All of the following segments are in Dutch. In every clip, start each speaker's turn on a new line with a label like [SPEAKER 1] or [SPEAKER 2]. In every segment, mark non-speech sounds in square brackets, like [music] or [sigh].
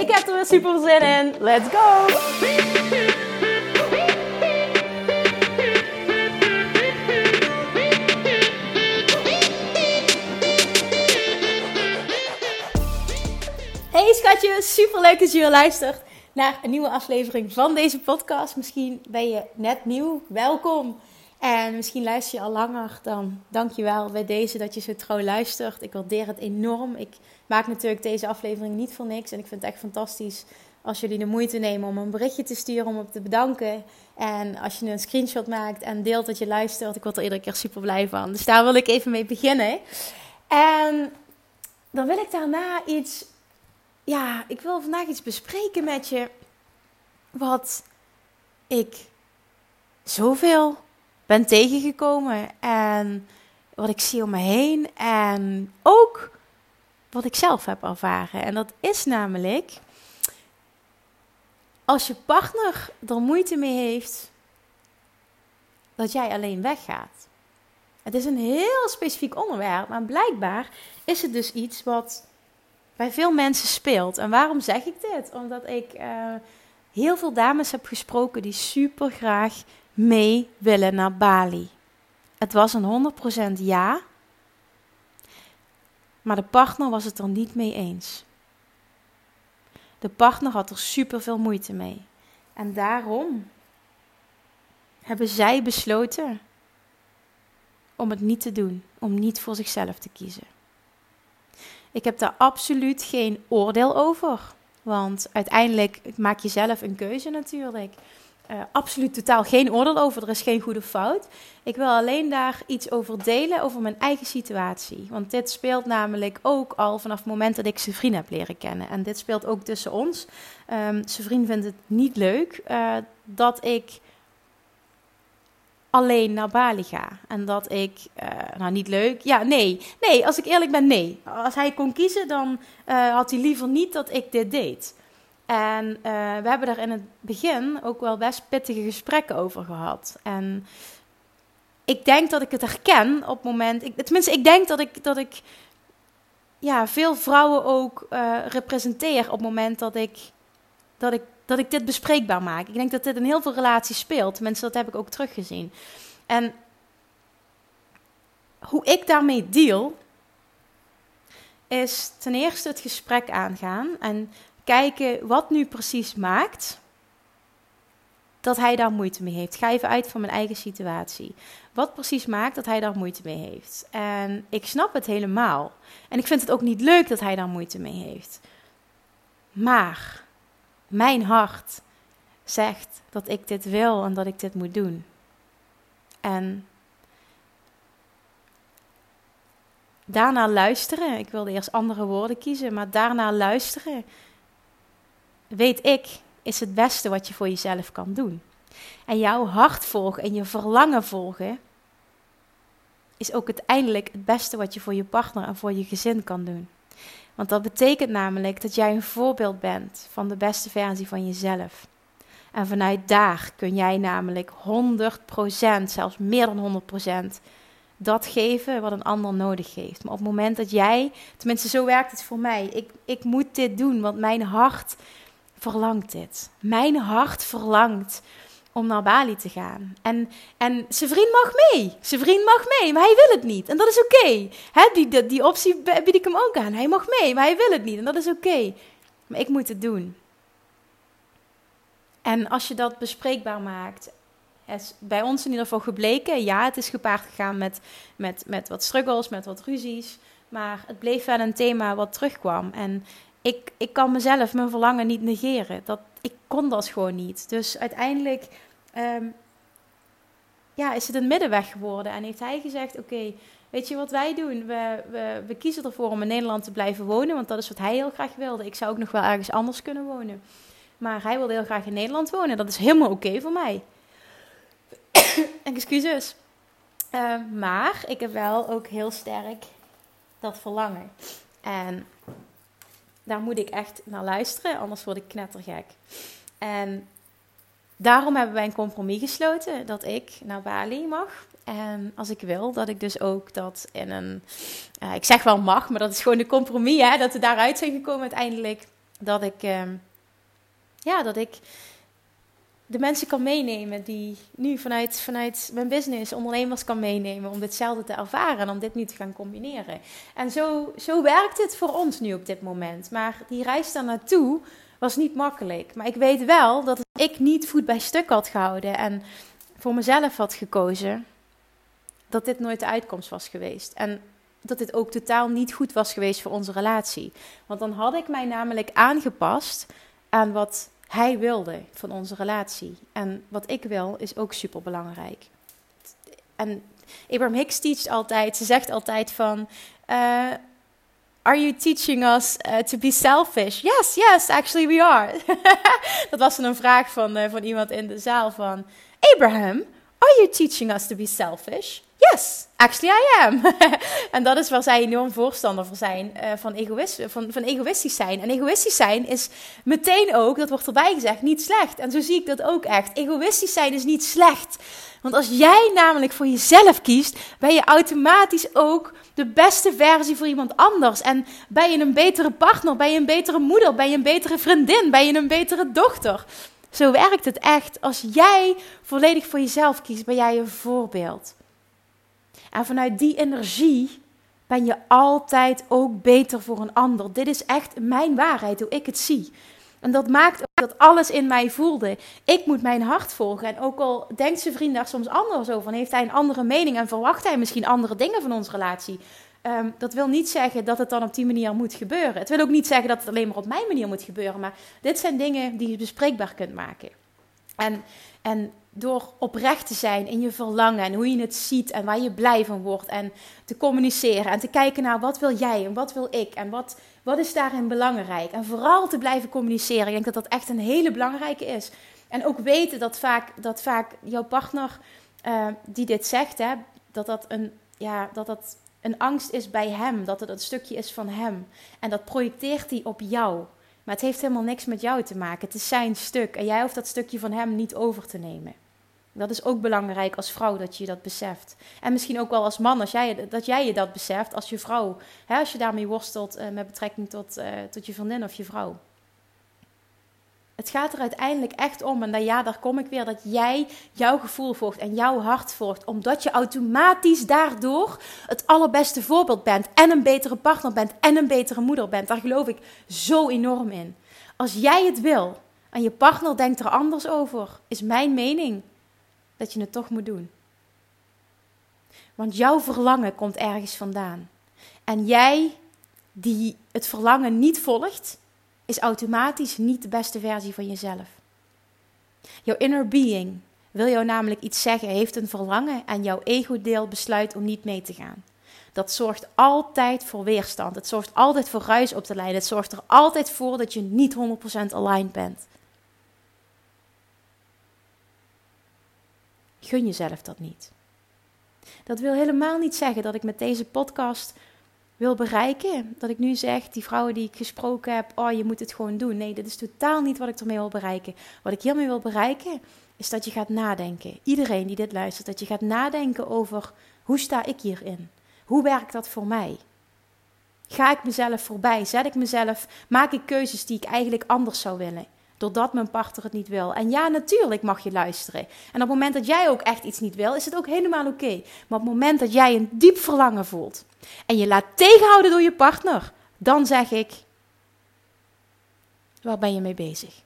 [SPEAKER 1] Ik heb er weer super zin in. Let's go! Hey schatje, super leuk dat je weer luistert naar een nieuwe aflevering van deze podcast. Misschien ben je net nieuw, welkom. En misschien luister je al langer, dan dank je wel bij deze dat je zo trouw luistert. Ik waardeer het enorm. Ik maak natuurlijk deze aflevering niet voor niks. En ik vind het echt fantastisch als jullie de moeite nemen om een berichtje te sturen, om op te bedanken. En als je een screenshot maakt en deelt dat je luistert, ik word er iedere keer super blij van. Dus daar wil ik even mee beginnen. En dan wil ik daarna iets ja, ik wil vandaag iets bespreken met je. Wat ik zoveel ben tegengekomen. En wat ik zie om me heen. En ook wat ik zelf heb ervaren. En dat is namelijk. Als je partner er moeite mee heeft. Dat jij alleen weggaat. Het is een heel specifiek onderwerp. Maar blijkbaar is het dus iets wat bij veel mensen speelt. En waarom zeg ik dit? Omdat ik uh, heel veel dames heb gesproken die super graag mee willen naar Bali. Het was een 100% ja, maar de partner was het er niet mee eens. De partner had er super veel moeite mee. En daarom hebben zij besloten om het niet te doen, om niet voor zichzelf te kiezen. Ik heb daar absoluut geen oordeel over. Want uiteindelijk maak je zelf een keuze natuurlijk. Uh, absoluut totaal geen oordeel over. Er is geen goede fout. Ik wil alleen daar iets over delen over mijn eigen situatie. Want dit speelt namelijk ook al vanaf het moment dat ik zijn vriend heb leren kennen. En dit speelt ook tussen ons. Um, zijn vriend vindt het niet leuk uh, dat ik alleen naar Bali ga. En dat ik, uh, nou niet leuk, ja nee, nee, als ik eerlijk ben, nee. Als hij kon kiezen, dan had hij liever niet dat ik dit deed. En uh, we hebben daar in het begin ook wel best pittige gesprekken over gehad. En ik denk dat ik het herken op het moment, ik, tenminste ik denk dat ik, dat ik ja, veel vrouwen ook representeer op het moment dat ik, dat ik dat ik dit bespreekbaar maak. Ik denk dat dit in heel veel relaties speelt. Mensen, dat heb ik ook teruggezien. En hoe ik daarmee deal, is ten eerste het gesprek aangaan en kijken wat nu precies maakt dat hij daar moeite mee heeft. ga even uit van mijn eigen situatie. Wat precies maakt dat hij daar moeite mee heeft. En ik snap het helemaal. En ik vind het ook niet leuk dat hij daar moeite mee heeft. Maar mijn hart zegt dat ik dit wil en dat ik dit moet doen. En daarna luisteren. Ik wilde eerst andere woorden kiezen, maar daarna luisteren. Weet ik, is het beste wat je voor jezelf kan doen. En jouw hart volgen en je verlangen volgen, is ook uiteindelijk het beste wat je voor je partner en voor je gezin kan doen. Want dat betekent namelijk dat jij een voorbeeld bent van de beste versie van jezelf. En vanuit daar kun jij namelijk 100%, zelfs meer dan 100%, dat geven wat een ander nodig heeft. Maar op het moment dat jij, tenminste zo werkt het voor mij, ik, ik moet dit doen, want mijn hart verlangt dit. Mijn hart verlangt om naar Bali te gaan. En, en zijn vriend mag mee. Zijn vriend mag mee, maar hij wil het niet. En dat is oké. Okay. Die, die, die optie bied ik hem ook aan. Hij mag mee, maar hij wil het niet. En dat is oké. Maar ik moet het doen. En als je dat bespreekbaar maakt, is bij ons in ieder geval gebleken, ja, het is gepaard gegaan met, met, met wat struggles, met wat ruzies. Maar het bleef wel een thema wat terugkwam. En ik, ik kan mezelf, mijn verlangen niet negeren. Dat, ik kon dat gewoon niet. Dus uiteindelijk um, ja, is het een middenweg geworden. En heeft hij gezegd: Oké, weet je wat wij doen? We, we, we kiezen ervoor om in Nederland te blijven wonen, want dat is wat hij heel graag wilde. Ik zou ook nog wel ergens anders kunnen wonen. Maar hij wilde heel graag in Nederland wonen. Dat is helemaal oké voor mij. [coughs] Excuses. Uh, maar ik heb wel ook heel sterk dat verlangen. En daar moet ik echt naar luisteren, anders word ik knettergek. En daarom hebben wij een compromis gesloten dat ik naar Bali mag. En als ik wil, dat ik dus ook dat in een. Uh, ik zeg wel mag, maar dat is gewoon de compromis, hè, dat we daaruit zijn gekomen uiteindelijk. Dat ik. Uh, ja, dat ik de mensen kan meenemen die nu vanuit, vanuit mijn business ondernemers kan meenemen om ditzelfde te ervaren en om dit nu te gaan combineren. En zo, zo werkt het voor ons nu op dit moment. Maar die reis daar naartoe was niet makkelijk. Maar ik weet wel dat ik niet voet bij stuk had gehouden en voor mezelf had gekozen, dat dit nooit de uitkomst was geweest. En dat dit ook totaal niet goed was geweest voor onze relatie. Want dan had ik mij namelijk aangepast aan wat hij wilde van onze relatie. En wat ik wil is ook super belangrijk. En Abraham Hicks teacht altijd, ze zegt altijd van. Uh, Are you teaching us uh, to be selfish? Yes, yes, actually we are. [laughs] dat was een vraag van, uh, van iemand in de zaal van... Abraham, are you teaching us to be selfish? Yes, actually I am. [laughs] en dat is waar zij enorm voorstander voor zijn, uh, van, egoïst, van, van egoïstisch zijn. En egoïstisch zijn is meteen ook, dat wordt erbij gezegd, niet slecht. En zo zie ik dat ook echt. Egoïstisch zijn is niet slecht. Want als jij namelijk voor jezelf kiest, ben je automatisch ook de beste versie voor iemand anders. En ben je een betere partner, ben je een betere moeder, ben je een betere vriendin, ben je een betere dochter. Zo werkt het echt. Als jij volledig voor jezelf kiest, ben jij een voorbeeld. En vanuit die energie ben je altijd ook beter voor een ander. Dit is echt mijn waarheid, hoe ik het zie. En dat maakt ook dat alles in mij voelde. Ik moet mijn hart volgen. En ook al denkt zijn vriend daar soms anders over, heeft hij een andere mening en verwacht hij misschien andere dingen van onze relatie. Um, dat wil niet zeggen dat het dan op die manier moet gebeuren. Het wil ook niet zeggen dat het alleen maar op mijn manier moet gebeuren. Maar dit zijn dingen die je bespreekbaar kunt maken. En, en door oprecht te zijn in je verlangen en hoe je het ziet en waar je blij van wordt. En te communiceren en te kijken naar wat wil jij en wat wil ik en wat, wat is daarin belangrijk. En vooral te blijven communiceren. Ik denk dat dat echt een hele belangrijke is. En ook weten dat vaak, dat vaak jouw partner uh, die dit zegt, hè, dat dat een, ja, dat dat een angst is bij hem. Dat het een stukje is van hem. En dat projecteert hij op jou. Maar het heeft helemaal niks met jou te maken. Het is zijn stuk. En jij hoeft dat stukje van hem niet over te nemen. Dat is ook belangrijk als vrouw dat je dat beseft. En misschien ook wel als man, als jij, dat jij je dat beseft als je vrouw. Hè, als je daarmee worstelt uh, met betrekking tot, uh, tot je vriendin of je vrouw. Het gaat er uiteindelijk echt om, en dan, ja, daar kom ik weer, dat jij jouw gevoel volgt en jouw hart volgt. Omdat je automatisch daardoor het allerbeste voorbeeld bent. En een betere partner bent en een betere moeder bent. Daar geloof ik zo enorm in. Als jij het wil en je partner denkt er anders over, is mijn mening dat je het toch moet doen. Want jouw verlangen komt ergens vandaan. En jij die het verlangen niet volgt, is automatisch niet de beste versie van jezelf. Jouw inner being wil jou namelijk iets zeggen, heeft een verlangen en jouw ego-deel besluit om niet mee te gaan. Dat zorgt altijd voor weerstand. Het zorgt altijd voor ruis op de lijn. Het zorgt er altijd voor dat je niet 100% aligned bent. Gun jezelf dat niet. Dat wil helemaal niet zeggen dat ik met deze podcast wil bereiken. Dat ik nu zeg, die vrouwen die ik gesproken heb, oh je moet het gewoon doen. Nee, dat is totaal niet wat ik ermee wil bereiken. Wat ik hiermee wil bereiken, is dat je gaat nadenken. Iedereen die dit luistert, dat je gaat nadenken over hoe sta ik hierin? Hoe werkt dat voor mij? Ga ik mezelf voorbij? Zet ik mezelf? Maak ik keuzes die ik eigenlijk anders zou willen? Doordat mijn partner het niet wil. En ja, natuurlijk mag je luisteren. En op het moment dat jij ook echt iets niet wil, is het ook helemaal oké. Maar op het moment dat jij een diep verlangen voelt en je laat tegenhouden door je partner, dan zeg ik: waar ben je mee bezig?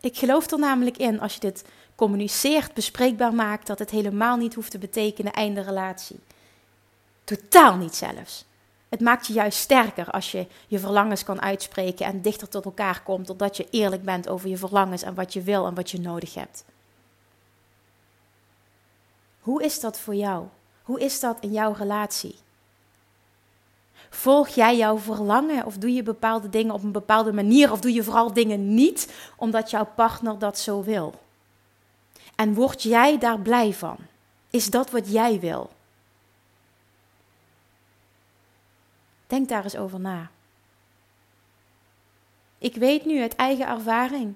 [SPEAKER 1] Ik geloof er namelijk in, als je dit communiceert, bespreekbaar maakt, dat het helemaal niet hoeft te betekenen einde relatie. Totaal niet zelfs. Het maakt je juist sterker als je je verlangens kan uitspreken en dichter tot elkaar komt, doordat je eerlijk bent over je verlangens en wat je wil en wat je nodig hebt. Hoe is dat voor jou? Hoe is dat in jouw relatie? Volg jij jouw verlangen of doe je bepaalde dingen op een bepaalde manier of doe je vooral dingen niet omdat jouw partner dat zo wil? En word jij daar blij van? Is dat wat jij wil? Denk daar eens over na. Ik weet nu uit eigen ervaring,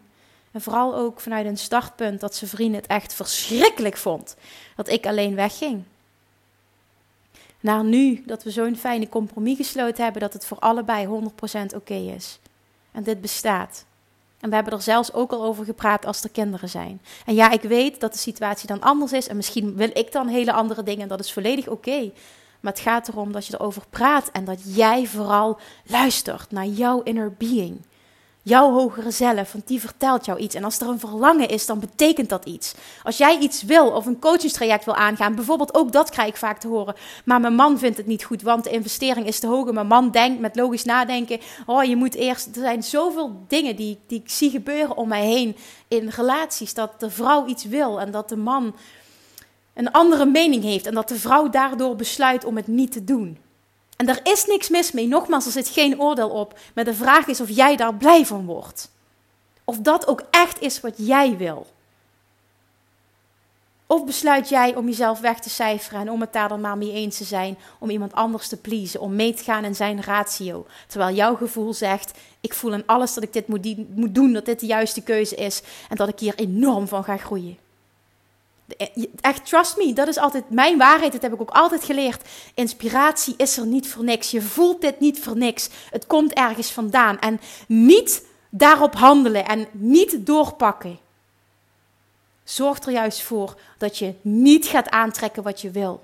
[SPEAKER 1] en vooral ook vanuit een startpunt, dat zijn vriend het echt verschrikkelijk vond dat ik alleen wegging. Naar nu dat we zo'n fijne compromis gesloten hebben dat het voor allebei 100% oké is. En dit bestaat. En we hebben er zelfs ook al over gepraat als er kinderen zijn. En ja, ik weet dat de situatie dan anders is. En misschien wil ik dan hele andere dingen. En dat is volledig oké. Maar het gaat erom dat je erover praat. En dat jij vooral luistert naar jouw inner being jouw hogere zelf, want die vertelt jou iets. En als er een verlangen is, dan betekent dat iets. Als jij iets wil of een coachingstraject wil aangaan, bijvoorbeeld ook dat krijg ik vaak te horen. Maar mijn man vindt het niet goed, want de investering is te hoog. En mijn man denkt met logisch nadenken, oh je moet eerst... Er zijn zoveel dingen die, die ik zie gebeuren om mij heen in relaties. Dat de vrouw iets wil en dat de man een andere mening heeft. En dat de vrouw daardoor besluit om het niet te doen. En daar is niks mis mee. Nogmaals, er zit geen oordeel op. Maar de vraag is of jij daar blij van wordt. Of dat ook echt is wat jij wil. Of besluit jij om jezelf weg te cijferen en om het daar dan maar mee eens te zijn, om iemand anders te pleasen, om mee te gaan in zijn ratio. Terwijl jouw gevoel zegt: Ik voel in alles dat ik dit moet, moet doen, dat dit de juiste keuze is en dat ik hier enorm van ga groeien. Eh, echt, trust me, dat is altijd mijn waarheid. Dat heb ik ook altijd geleerd. Inspiratie is er niet voor niks. Je voelt dit niet voor niks. Het komt ergens vandaan. En niet daarop handelen en niet doorpakken. Zorgt er juist voor dat je niet gaat aantrekken wat je wil.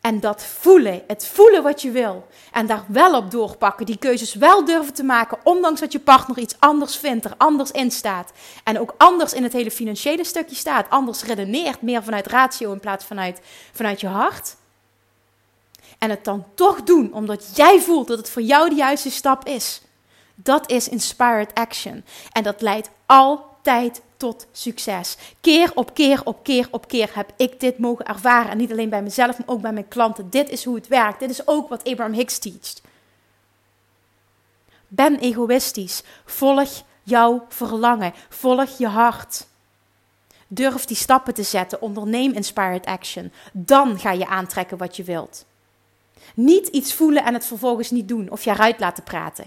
[SPEAKER 1] En dat voelen, het voelen wat je wil. En daar wel op doorpakken, die keuzes wel durven te maken, ondanks dat je partner iets anders vindt, er anders in staat. En ook anders in het hele financiële stukje staat, anders redeneert, meer vanuit ratio in plaats vanuit, vanuit je hart. En het dan toch doen, omdat jij voelt dat het voor jou de juiste stap is. Dat is inspired action. En dat leidt altijd tot succes. Keer op keer op keer op keer heb ik dit mogen ervaren. En niet alleen bij mezelf, maar ook bij mijn klanten. Dit is hoe het werkt. Dit is ook wat Abraham Hicks teacht. Ben egoïstisch. Volg jouw verlangen. Volg je hart. Durf die stappen te zetten. Onderneem inspired action. Dan ga je aantrekken wat je wilt. Niet iets voelen en het vervolgens niet doen of je eruit laten praten.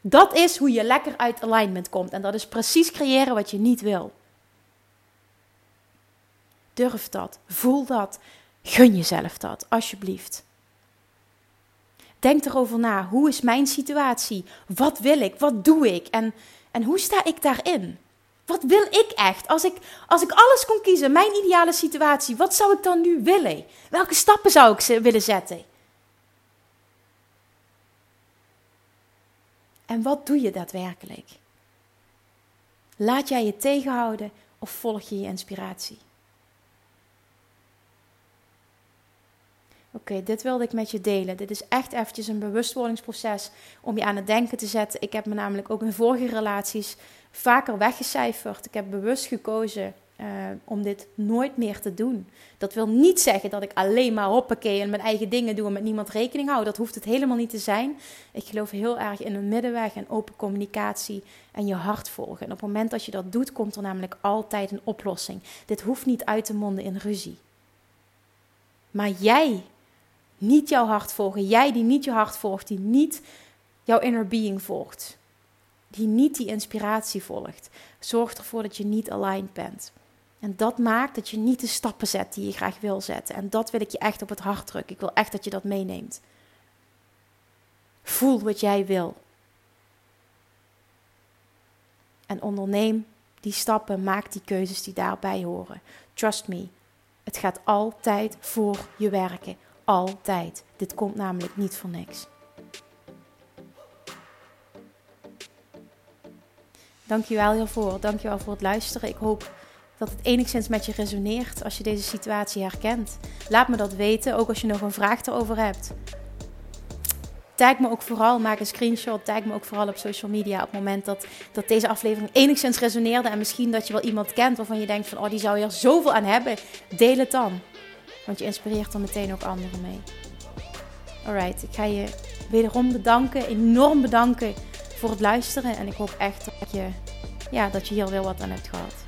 [SPEAKER 1] Dat is hoe je lekker uit alignment komt. En dat is precies creëren wat je niet wil. Durf dat. Voel dat. Gun jezelf dat, alsjeblieft. Denk erover na. Hoe is mijn situatie? Wat wil ik? Wat doe ik? En, en hoe sta ik daarin? Wat wil ik echt? Als ik, als ik alles kon kiezen, mijn ideale situatie, wat zou ik dan nu willen? Welke stappen zou ik willen zetten? En wat doe je daadwerkelijk? Laat jij je tegenhouden of volg je je inspiratie? Oké, dit wilde ik met je delen. Dit is echt eventjes een bewustwordingsproces om je aan het denken te zetten. Ik heb me namelijk ook in vorige relaties vaker weggecijferd. Ik heb bewust gekozen uh, om dit nooit meer te doen. Dat wil niet zeggen dat ik alleen maar hoppakee en mijn eigen dingen doe en met niemand rekening hou. Dat hoeft het helemaal niet te zijn. Ik geloof heel erg in een middenweg en open communicatie en je hart volgen. En op het moment dat je dat doet, komt er namelijk altijd een oplossing. Dit hoeft niet uit te monden in ruzie. Maar jij, niet jouw hart volgen, jij die niet je hart volgt, die niet jouw inner being volgt, die niet die inspiratie volgt, zorgt ervoor dat je niet aligned bent. En dat maakt dat je niet de stappen zet die je graag wil zetten. En dat wil ik je echt op het hart drukken. Ik wil echt dat je dat meeneemt. Voel wat jij wil. En onderneem die stappen, maak die keuzes die daarbij horen. Trust me, het gaat altijd voor je werken. Altijd. Dit komt namelijk niet voor niks. Dankjewel hiervoor. Dankjewel voor het luisteren. Ik hoop dat het enigszins met je resoneert als je deze situatie herkent. Laat me dat weten, ook als je nog een vraag erover hebt. tag me ook vooral, maak een screenshot, tag me ook vooral op social media op het moment dat, dat deze aflevering enigszins resoneerde en misschien dat je wel iemand kent waarvan je denkt van, oh die zou hier zoveel aan hebben. Deel het dan, want je inspireert er meteen ook anderen mee. Alright, ik ga je wederom bedanken, enorm bedanken voor het luisteren en ik hoop echt dat je, ja, dat je hier wel wat aan hebt gehad.